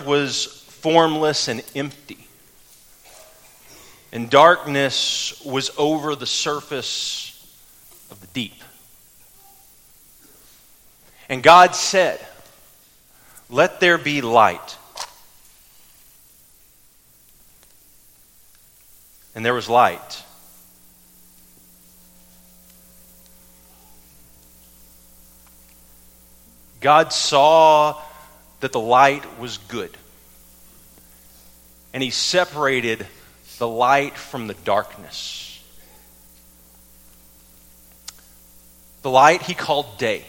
was formless and empty, and darkness was over the surface of the deep. And God said, Let there be light. And there was light. God saw that the light was good. And he separated the light from the darkness. The light he called day,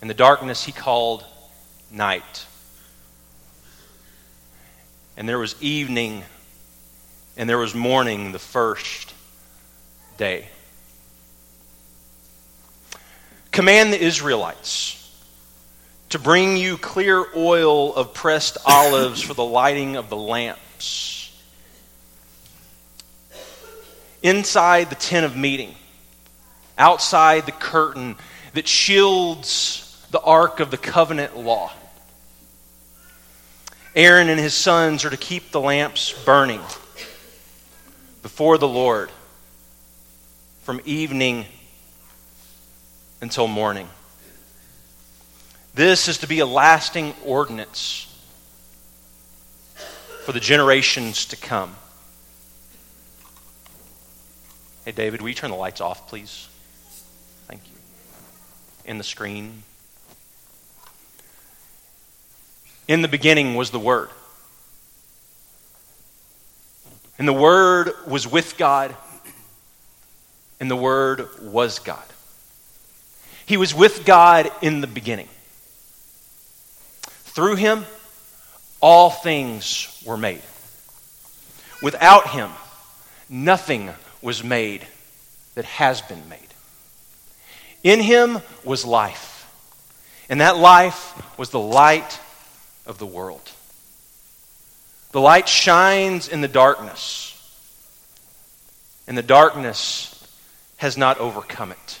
and the darkness he called night. And there was evening, and there was morning the first day. Command the Israelites to bring you clear oil of pressed olives for the lighting of the lamps. Inside the tent of meeting, outside the curtain that shields the ark of the covenant law. Aaron and his sons are to keep the lamps burning before the Lord from evening until morning. This is to be a lasting ordinance for the generations to come. Hey, David, will you turn the lights off, please? Thank you. In the screen. In the beginning was the Word. And the Word was with God, and the Word was God. He was with God in the beginning. Through him, all things were made. Without him, nothing was made that has been made. In him was life, and that life was the light of the world. The light shines in the darkness, and the darkness has not overcome it.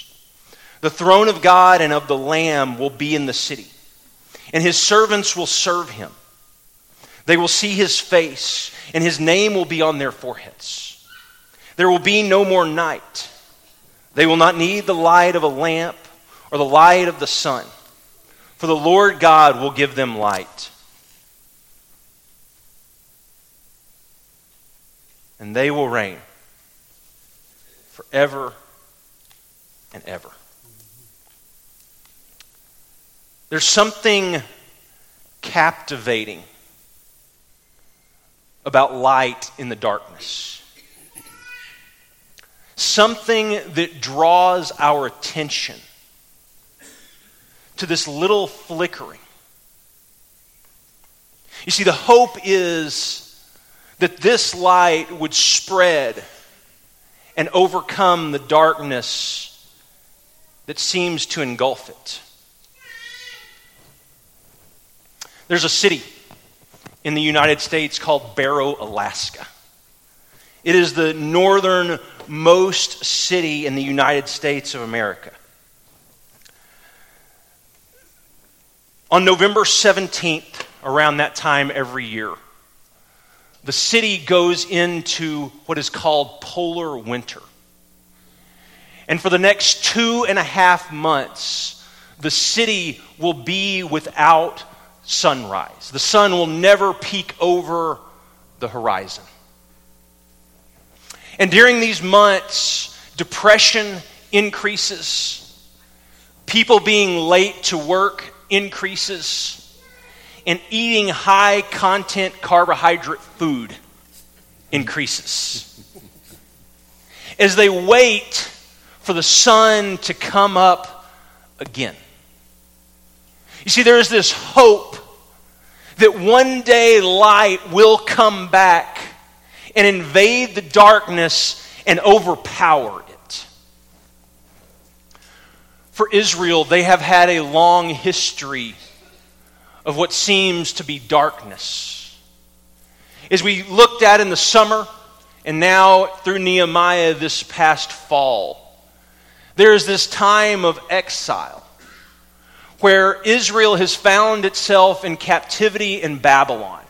The throne of God and of the Lamb will be in the city, and his servants will serve him. They will see his face, and his name will be on their foreheads. There will be no more night. They will not need the light of a lamp or the light of the sun, for the Lord God will give them light. And they will reign forever and ever. There's something captivating about light in the darkness. Something that draws our attention to this little flickering. You see, the hope is that this light would spread and overcome the darkness that seems to engulf it. There's a city in the United States called Barrow, Alaska. It is the northernmost city in the United States of America. On November 17th, around that time every year, the city goes into what is called polar winter. And for the next two and a half months, the city will be without sunrise. The sun will never peek over the horizon. And during these months, depression increases, people being late to work increases, and eating high content carbohydrate food increases. As they wait for the sun to come up again. You see, there is this hope that one day light will come back and invade the darkness and overpower it. For Israel, they have had a long history of what seems to be darkness. As we looked at in the summer, and now through Nehemiah this past fall, there is this time of exile where Israel has found itself in captivity in Babylon.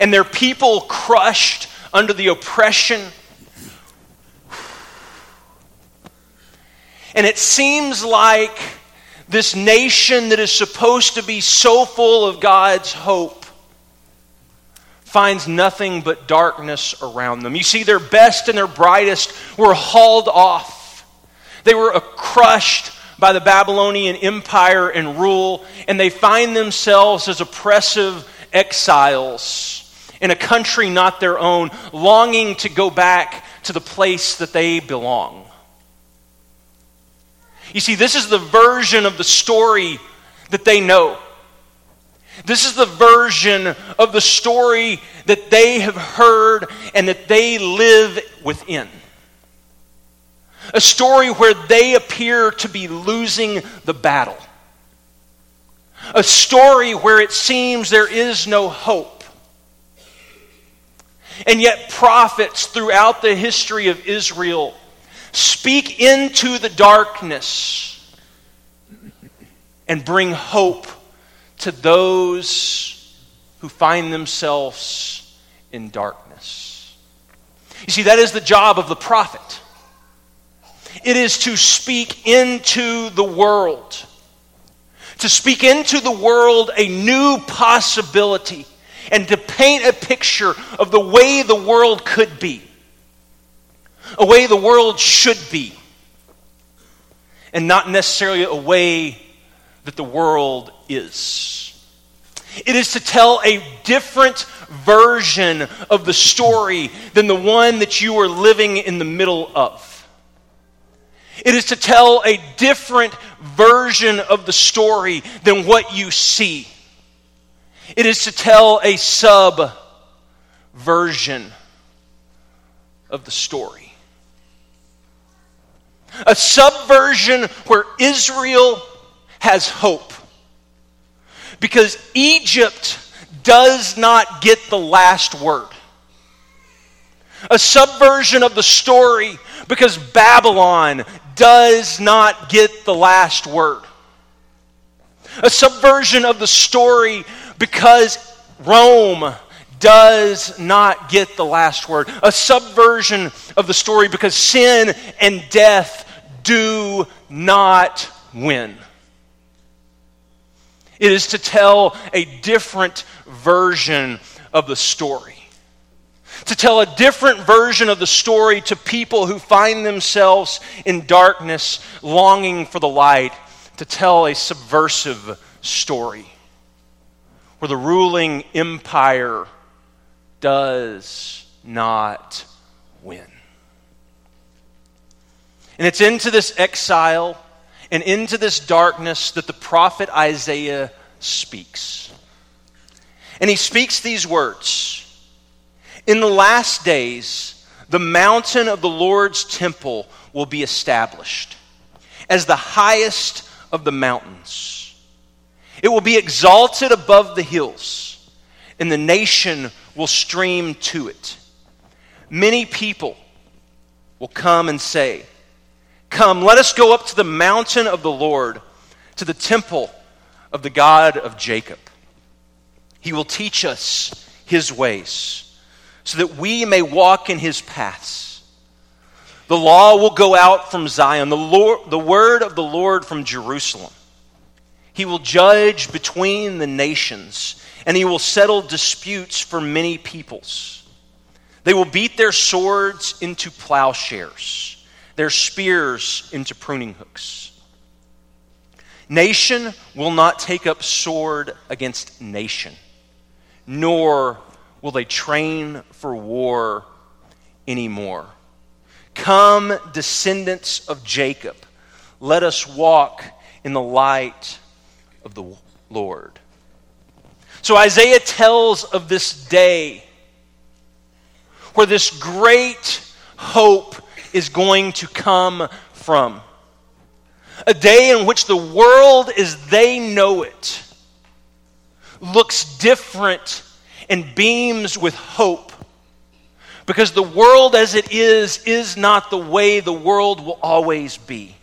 And their people crushed under the oppression. And it seems like this nation that is supposed to be so full of God's hope finds nothing but darkness around them. You see, their best and their brightest were hauled off. They were crushed by the Babylonian Empire and rule, and they find themselves as oppressive exiles in a country not their own, longing to go back to the place that they belong. You see, this is the version of the story that they know. This is the version of the story that they have heard and that they live within. A story where they appear to be losing the battle. A story where it seems there is no hope. And yet, prophets throughout the history of Israel speak into the darkness and bring hope to those who find themselves in darkness. You see, that is the job of the prophet. It is to speak into the world, to speak into the world a new possibility, and to paint a picture of the way the world could be, a way the world should be, and not necessarily a way that the world is. It is to tell a different version of the story than the one that you are living in the middle of. It is to tell a different version of the story than what you see. It is to tell a sub version of the story. A subversion where Israel has hope. Because Egypt does not get the last word. A subversion of the story because Babylon does not get the last word. A subversion of the story because Rome does not get the last word. A subversion of the story because sin and death do not win. It is to tell a different version of the story. To tell a different version of the story to people who find themselves in darkness, longing for the light. To tell a subversive story where the ruling empire does not win. And it's into this exile and into this darkness that the prophet Isaiah speaks. And he speaks these words In the last days, the mountain of the Lord's temple will be established as the highest of the mountains. It will be exalted above the hills, and the nation will stream to it. Many people will come and say, Come, let us go up to the mountain of the Lord, to the temple of the God of Jacob. He will teach us his ways, so that we may walk in his paths. The law will go out from Zion, the, Lord, the word of the Lord from Jerusalem. He will judge between the nations, and he will settle disputes for many peoples. They will beat their swords into plowshares, their spears into pruning hooks. Nation will not take up sword against nation, nor will they train for war anymore. Come, descendants of Jacob, let us walk in the light of the Lord. So Isaiah tells of this day where this great hope is going to come from. A day in which the world as they know it looks different and beams with hope. Because the world as it is is not the way the world will always be.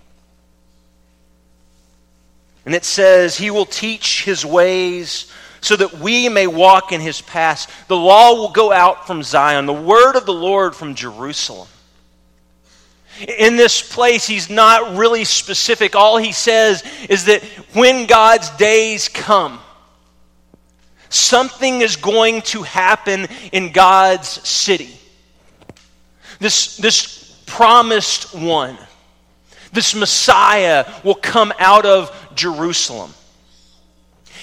And it says, He will teach His ways so that we may walk in His paths. The law will go out from Zion, the word of the Lord from Jerusalem. In this place, he's not really specific. All he says is that when God's days come, something is going to happen in God's city. This, this promised one, this Messiah will come out of Jerusalem.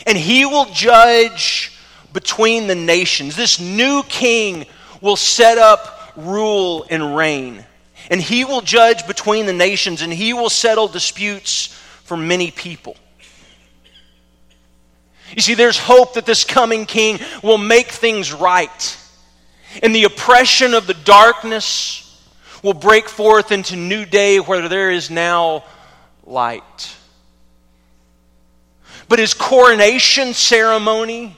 And he will judge between the nations. This new king will set up rule and reign. And he will judge between the nations and he will settle disputes for many people. You see, there's hope that this coming king will make things right. And the oppression of the darkness will break forth into new day where there is now light. But his coronation ceremony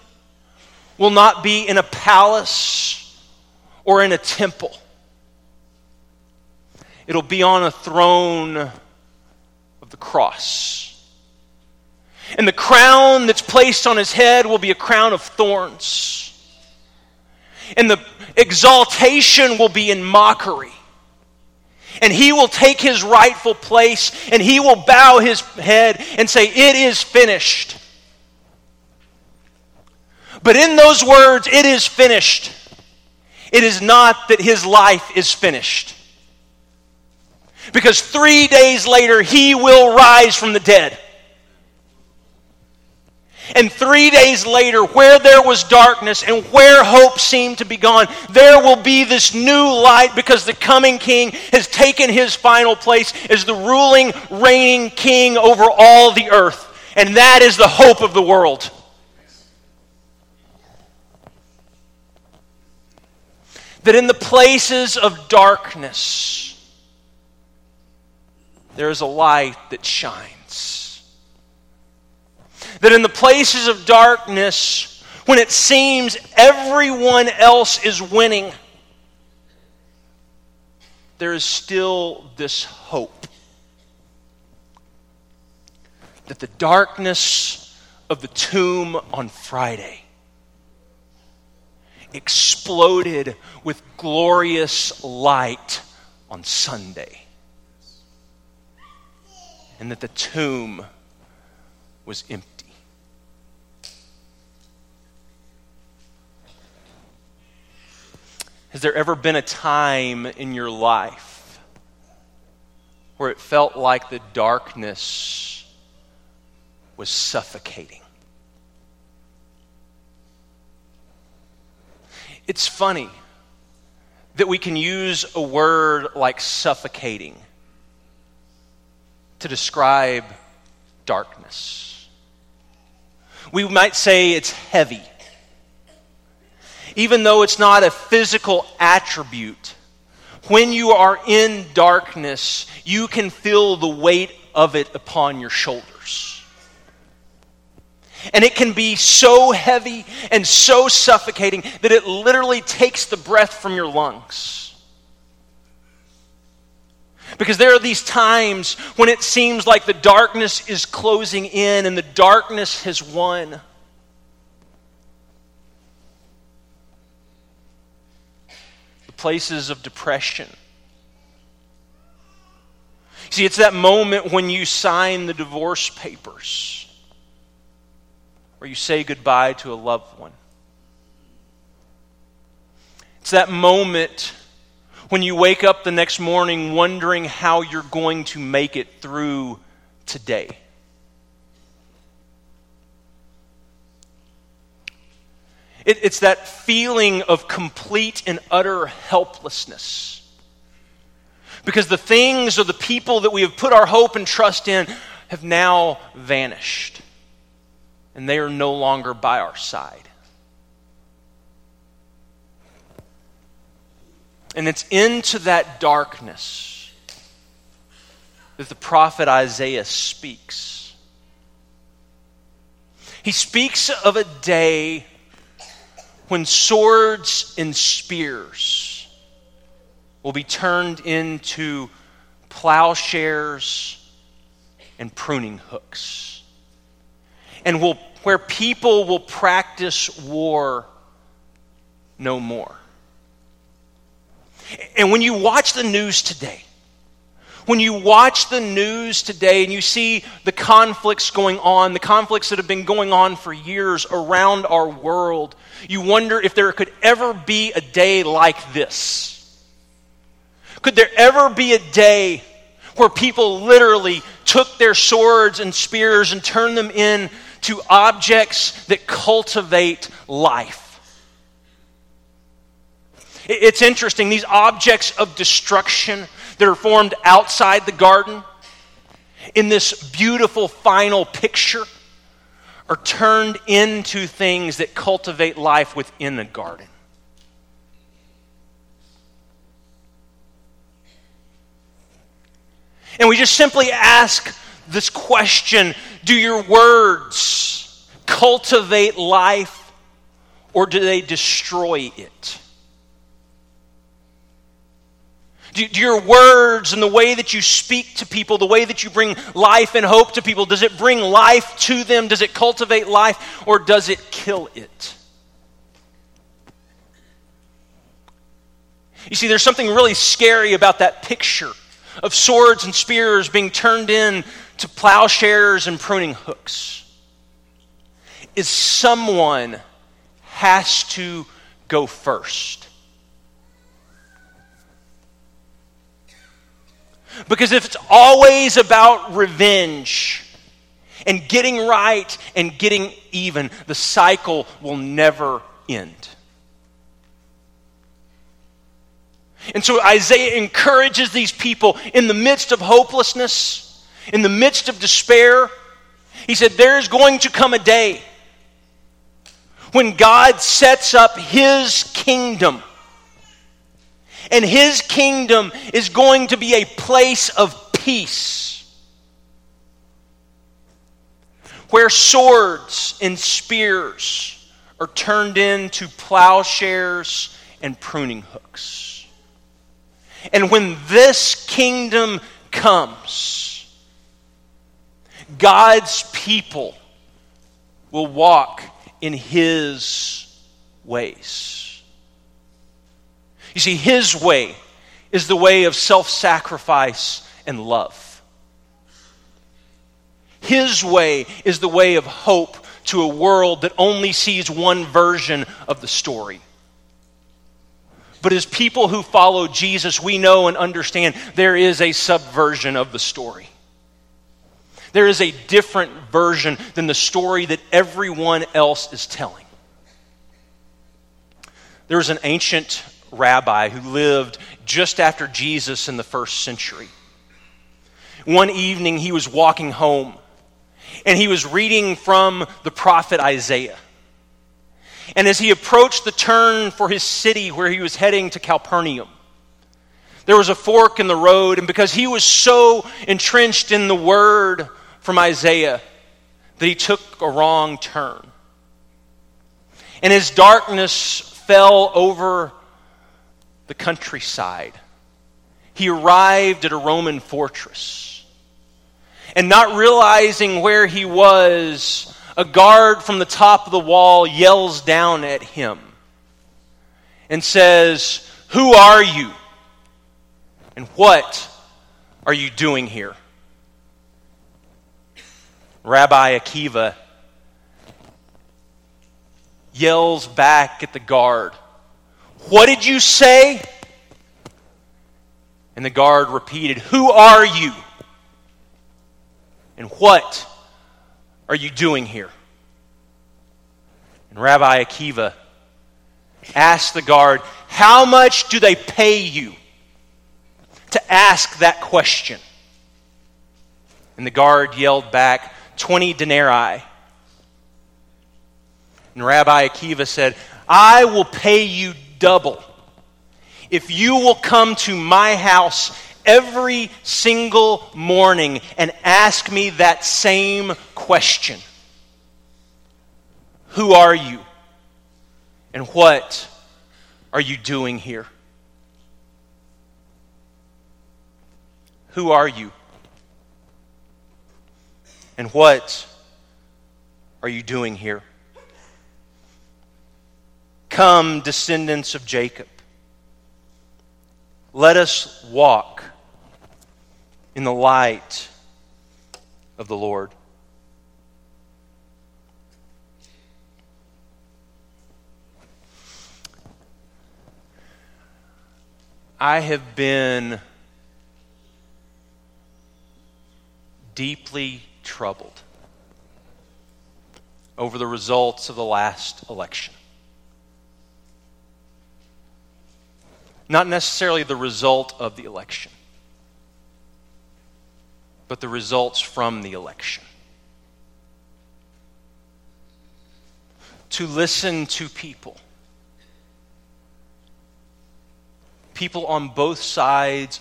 will not be in a palace or in a temple. It'll be on a throne of the cross. And the crown that's placed on his head will be a crown of thorns. And the exaltation will be in mockery. And he will take his rightful place and he will bow his head and say, It is finished. But in those words, it is finished, it is not that his life is finished. Because three days later, he will rise from the dead. And three days later, where there was darkness and where hope seemed to be gone, there will be this new light because the coming king has taken his final place as the ruling, reigning king over all the earth. And that is the hope of the world. That in the places of darkness, there is a light that shines that in the places of darkness, when it seems everyone else is winning, there is still this hope that the darkness of the tomb on Friday exploded with glorious light on Sunday. And that the tomb was empty. Has there ever been a time in your life where it felt like the darkness was suffocating? It's funny that we can use a word like suffocating to describe darkness. We might say it's heavy even though it's not a physical attribute, when you are in darkness, you can feel the weight of it upon your shoulders. And it can be so heavy and so suffocating that it literally takes the breath from your lungs. Because there are these times when it seems like the darkness is closing in and the darkness has won. Places of depression. See, it's that moment when you sign the divorce papers or you say goodbye to a loved one. It's that moment when you wake up the next morning wondering how you're going to make it through today. It, it's that feeling of complete and utter helplessness. Because the things or the people that we have put our hope and trust in have now vanished, and they are no longer by our side. And it's into that darkness that the prophet Isaiah speaks. He speaks of a day when swords and spears will be turned into plowshares and pruning hooks. And will, where people will practice war no more. And when you watch the news today, when you watch the news today and you see the conflicts going on, the conflicts that have been going on for years around our world, you wonder if there could ever be a day like this. Could there ever be a day where people literally took their swords and spears and turned them into objects that cultivate life? It's interesting, these objects of destruction that are formed outside the garden in this beautiful final picture are turned into things that cultivate life within the garden. And we just simply ask this question Do your words cultivate life or do they destroy it? Do, do, your words and the way that you speak to people, the way that you bring life and hope to people, does it bring life to them? Does it cultivate life or does it kill it? You see, there's something really scary about that picture of swords and spears being turned into plowshares and pruning hooks. Is someone has to go first. Because if it's always about revenge and getting right and getting even, the cycle will never end. And so Isaiah encourages these people in the midst of hopelessness, in the midst of despair. He said, There's going to come a day when God sets up his kingdom and his kingdom is going to be a place of peace. Where swords and spears are turned into plowshares and pruning hooks. And when this kingdom comes, God's people will walk in his ways. You see, His way is the way of self sacrifice and love. His way is the way of hope to a world that only sees one version of the story. But as people who follow Jesus, we know and understand there is a subversion of the story. There is a different version than the story that everyone else is telling. There was an ancient rabbi who lived just after Jesus in the first century. One evening, he was walking home and he was reading from the prophet Isaiah. And as he approached the turn for his city where he was heading to Capernaum, there was a fork in the road, and because he was so entrenched in the word from Isaiah, that he took a wrong turn. And his darkness fell over the countryside. He arrived at a Roman fortress. And not realizing where he was, a guard from the top of the wall yells down at him and says, Who are you? And what are you doing here? Rabbi Akiva yells back at the guard, what did you say? And the guard repeated, Who are you? And what are you doing here? And Rabbi Akiva asked the guard, How much do they pay you to ask that question? And the guard yelled back, 20 denarii. And Rabbi Akiva said, I will pay you double if you will come to my house every single morning and ask me that same question Who are you? And what are you doing here? Who are you? And what are you doing here? Come, descendants of Jacob. Let us walk in the light of the Lord. I have been deeply troubled over the results of the last election. Not necessarily the result of the election, but the results from the election. To listen to people, people on both sides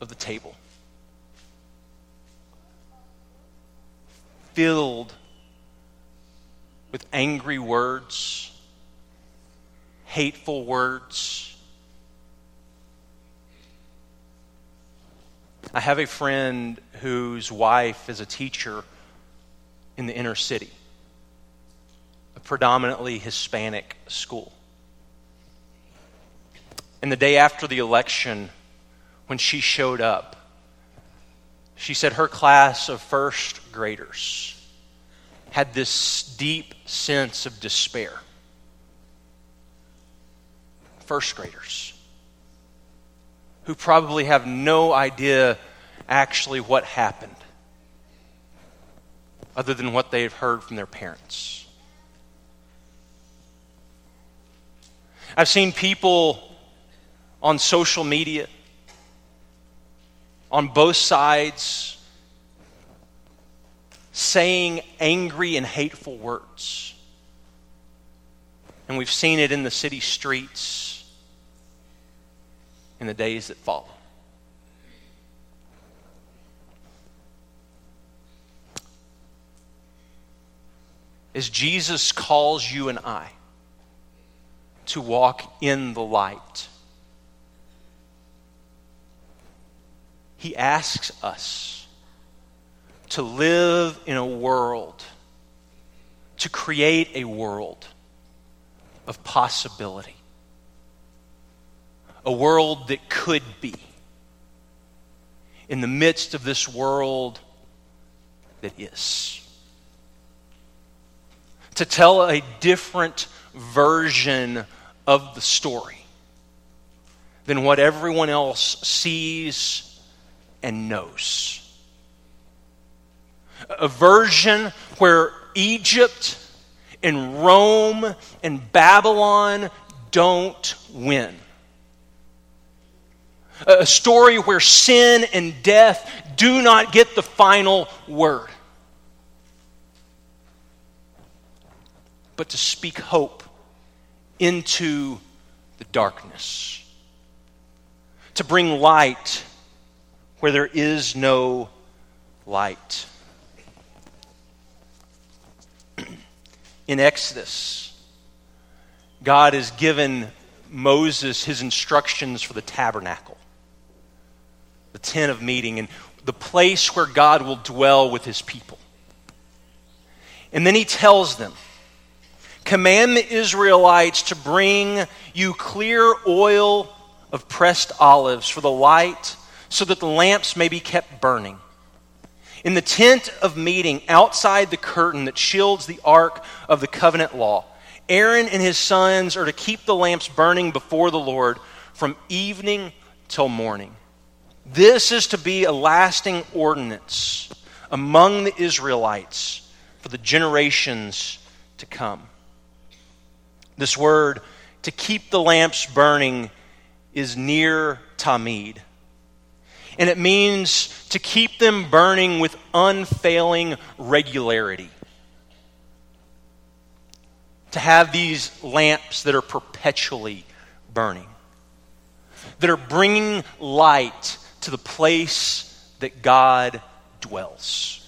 of the table, filled with angry words hateful words. I have a friend whose wife is a teacher in the inner city, a predominantly Hispanic school. And the day after the election, when she showed up, she said her class of first graders had this deep sense of despair first graders who probably have no idea actually what happened other than what they've heard from their parents. I've seen people on social media, on both sides, saying angry and hateful words. And we've seen it in the city streets in the days that follow. As Jesus calls you and I to walk in the light, He asks us to live in a world, to create a world of possibility a world that could be in the midst of this world that is. To tell a different version of the story than what everyone else sees and knows. A version where Egypt and Rome and Babylon don't win a story where sin and death do not get the final word. But to speak hope into the darkness, to bring light where there is no light. In Exodus, God has given Moses his instructions for the tabernacle tent of meeting, and the place where God will dwell with his people. And then he tells them, Command the Israelites to bring you clear oil of pressed olives for the light, so that the lamps may be kept burning. In the tent of meeting, outside the curtain that shields the ark of the covenant law, Aaron and his sons are to keep the lamps burning before the Lord from evening till morning. This is to be a lasting ordinance among the Israelites for the generations to come. This word, to keep the lamps burning, is ner tamid. And it means to keep them burning with unfailing regularity. To have these lamps that are perpetually burning, that are bringing light to the place that God dwells.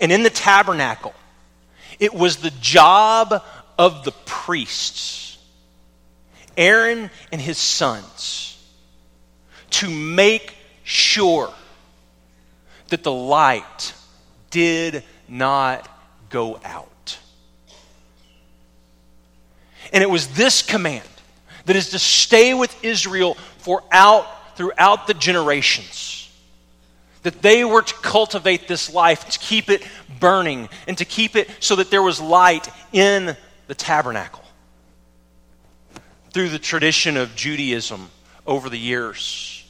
And in the tabernacle, it was the job of the priests, Aaron and his sons, to make sure that the light did not go out. And it was this command that is to stay with Israel for out throughout the generations. That they were to cultivate this life, to keep it burning, and to keep it so that there was light in the tabernacle. Through the tradition of Judaism over the years,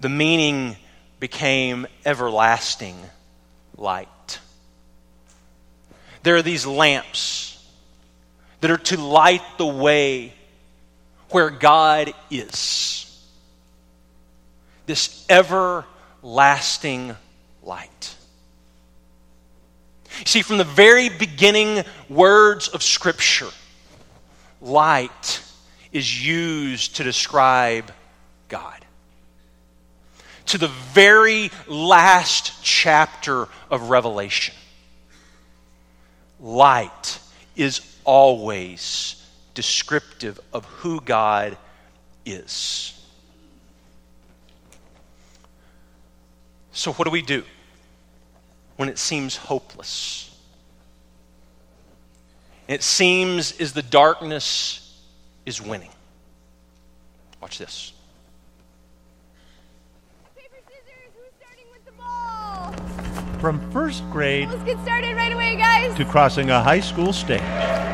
the meaning became everlasting light. There are these lamps that are to light the way where God is. This everlasting light. See, from the very beginning words of Scripture, light is used to describe God. To the very last chapter of Revelation, light is always descriptive of who God is. So, what do we do when it seems hopeless? It seems as the darkness is winning. Watch this. Paper, scissors, who's starting with the ball? From first grade Let's get started right away, guys. to crossing a high school stage,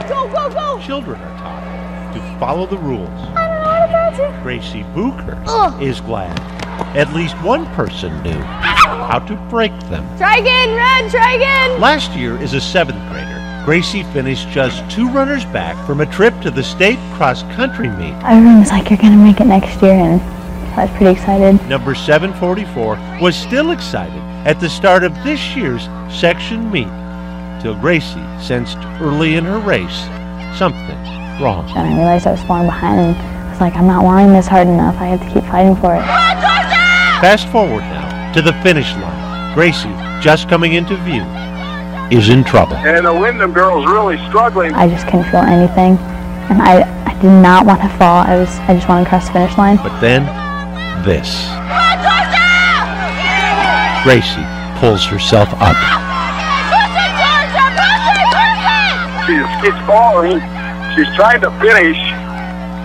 Go, go, go. children are taught to follow the rules. I don't know what about you. Gracie Booker Ugh. is glad at least one person knew how to break them. Try again, Red. Try again. Last year, as a seventh grader, Gracie finished just two runners back from a trip to the state cross country meet. Everyone was like, "You're gonna make it next year," and I was pretty excited. Number 744 was still excited at the start of this year's section meet till Gracie sensed early in her race something wrong. And I realized I was falling behind, and I was like, "I'm not wanting this hard enough. I have to keep fighting for it." Fast forward now to the finish line. Gracie, just coming into view, is in trouble. And the Windom girl's really struggling. I just couldn't feel anything, and I, I did not want to fall. I was, I just wanted to cross the finish line. But then, this. Gracie pulls herself up. She just keeps falling. She's trying to finish.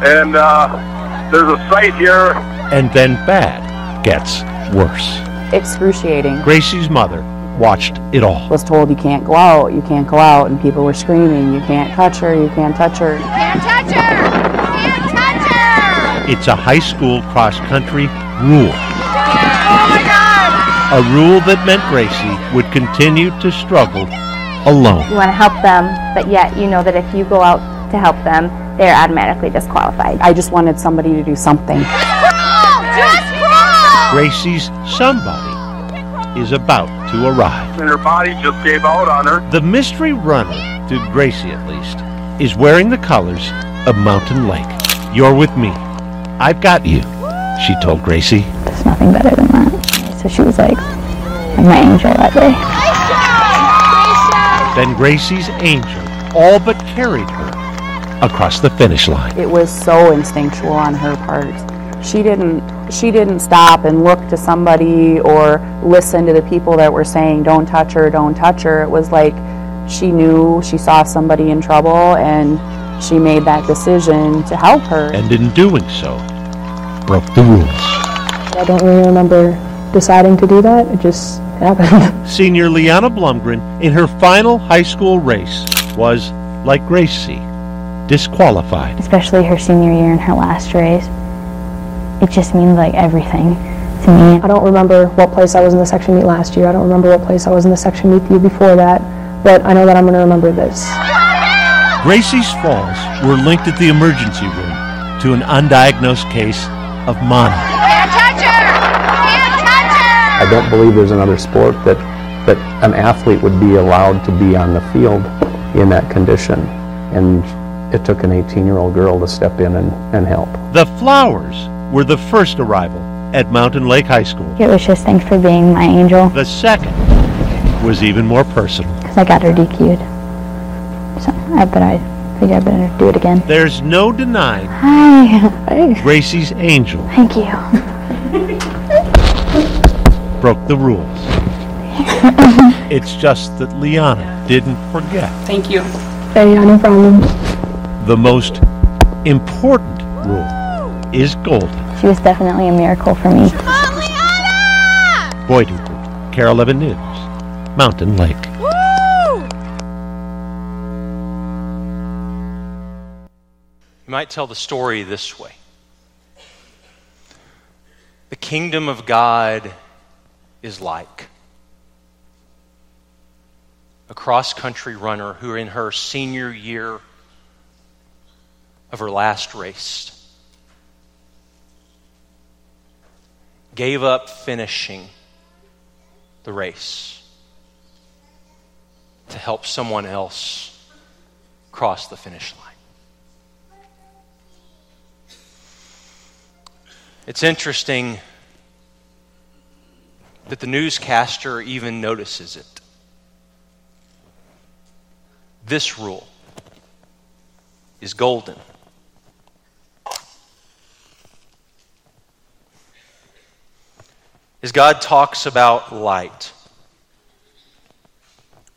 And uh, there's a sight here. And then bad gets worse. excruciating. Gracie's mother watched it all. Was told you can't go out, you can't go out, and people were screaming, you can't touch her, you can't touch her. Can't touch her. Can't touch her. It's a high school cross country rule. Oh my God. A rule that meant Gracie would continue to struggle alone. you want to help them, but yet you know that if you go out to help them, they're automatically disqualified. I just wanted somebody to do something. Crawl. Just crawl. Gracie's somebody is about to arrive. And her body just gave out on her. The mystery runner, to Gracie at least, is wearing the colors of Mountain Lake. You're with me. I've got you, she told Gracie. There's nothing better than that. So she was like, like my angel that day. Then Gracie's angel all but carried her across the finish line. It was so instinctual on her part. She didn't she didn't stop and look to somebody or listen to the people that were saying don't touch her, don't touch her. It was like she knew she saw somebody in trouble and she made that decision to help her. And in doing so, broke the rules. I don't really remember deciding to do that. It just happened. Senior Liana Blumgren, in her final high school race, was, like Gracie, disqualified. Especially her senior year and her last race. It just means like everything to me. I don't remember what place I was in the section meet last year. I don't remember what place I was in the section meet the year before that. But I know that I'm going to remember this. Gracie's falls were linked at the emergency room to an undiagnosed case of mono. Can't touch her. Can't touch her. I don't believe there's another sport that, that an athlete would be allowed to be on the field in that condition. And it took an 18 year old girl to step in and, and help. The flowers were the first arrival at Mountain Lake High School. It was just thanks for being my angel The second was even more personal. because I got her DQ'd. So I but I figured I better do it again. There's no denying Hi. Hi. Gracie's angel Thank you. broke the rules. it's just that Liana didn't forget. Thank you. Hey, no problem. The most important rule is golden. She was definitely a miracle for me. Come on, Liana! Boyd Huppert, KARE 11 News, Mountain Lake. Woo! You might tell the story this way The kingdom of God is like a cross country runner who, in her senior year of her last race, gave up finishing the race to help someone else cross the finish line. It's interesting that the newscaster even notices it. This rule is golden. As God talks about light,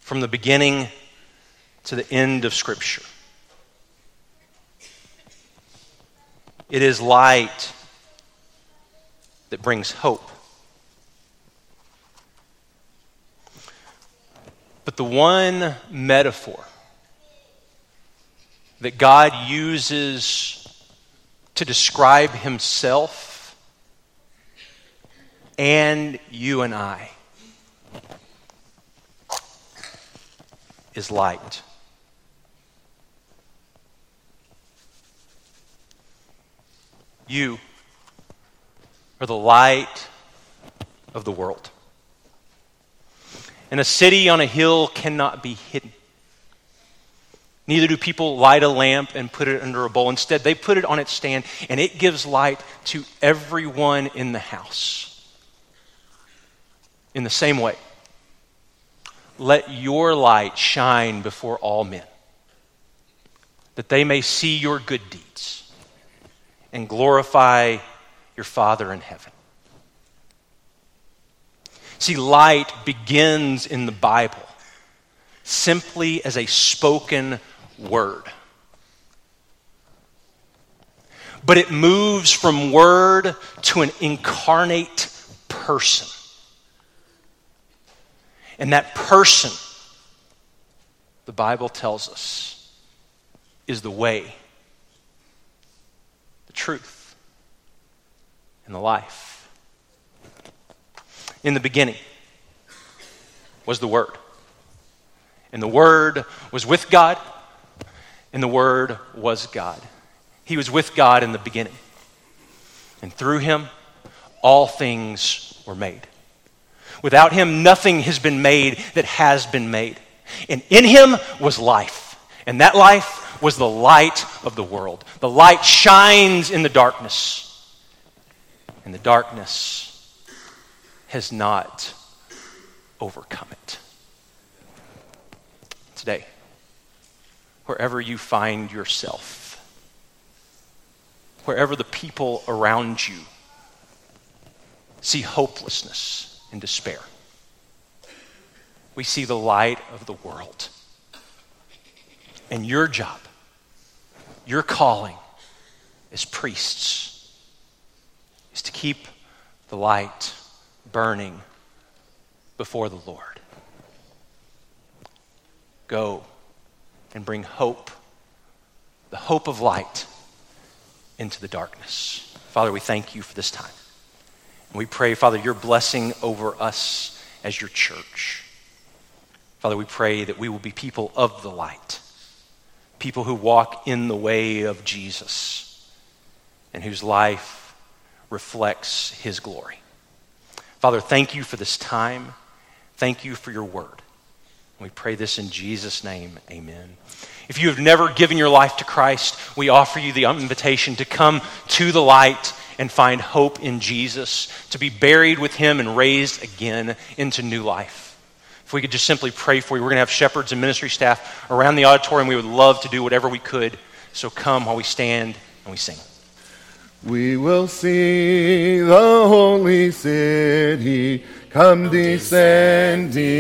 from the beginning to the end of Scripture, it is light that brings hope. But the one metaphor that God uses to describe himself and you and I is light. You are the light of the world. And a city on a hill cannot be hidden. Neither do people light a lamp and put it under a bowl. Instead, they put it on its stand, and it gives light to everyone in the house. In the same way, let your light shine before all men, that they may see your good deeds and glorify your Father in heaven. See, light begins in the Bible simply as a spoken word. But it moves from word to an incarnate person. And that person, the Bible tells us, is the way, the truth, and the life. In the beginning was the Word. And the Word was with God, and the Word was God. He was with God in the beginning. And through him, all things were made. Without him, nothing has been made that has been made. And in him was life. And that life was the light of the world. The light shines in the darkness. And the darkness has not overcome it. Today, wherever you find yourself, wherever the people around you see hopelessness and despair, we see the light of the world. And your job, your calling as priests, is to keep the light burning before the Lord. Go and bring hope, the hope of light, into the darkness. Father, we thank you for this time. We pray, Father, your blessing over us as your church. Father, we pray that we will be people of the light, people who walk in the way of Jesus and whose life reflects his glory. Father, thank you for this time. Thank you for your word. We pray this in Jesus' name. Amen. If you have never given your life to Christ, we offer you the invitation to come to the light and find hope in Jesus, to be buried with him and raised again into new life. If we could just simply pray for you, we're going to have shepherds and ministry staff around the auditorium. We would love to do whatever we could. So come while we stand and we sing. We will see the holy city come descending.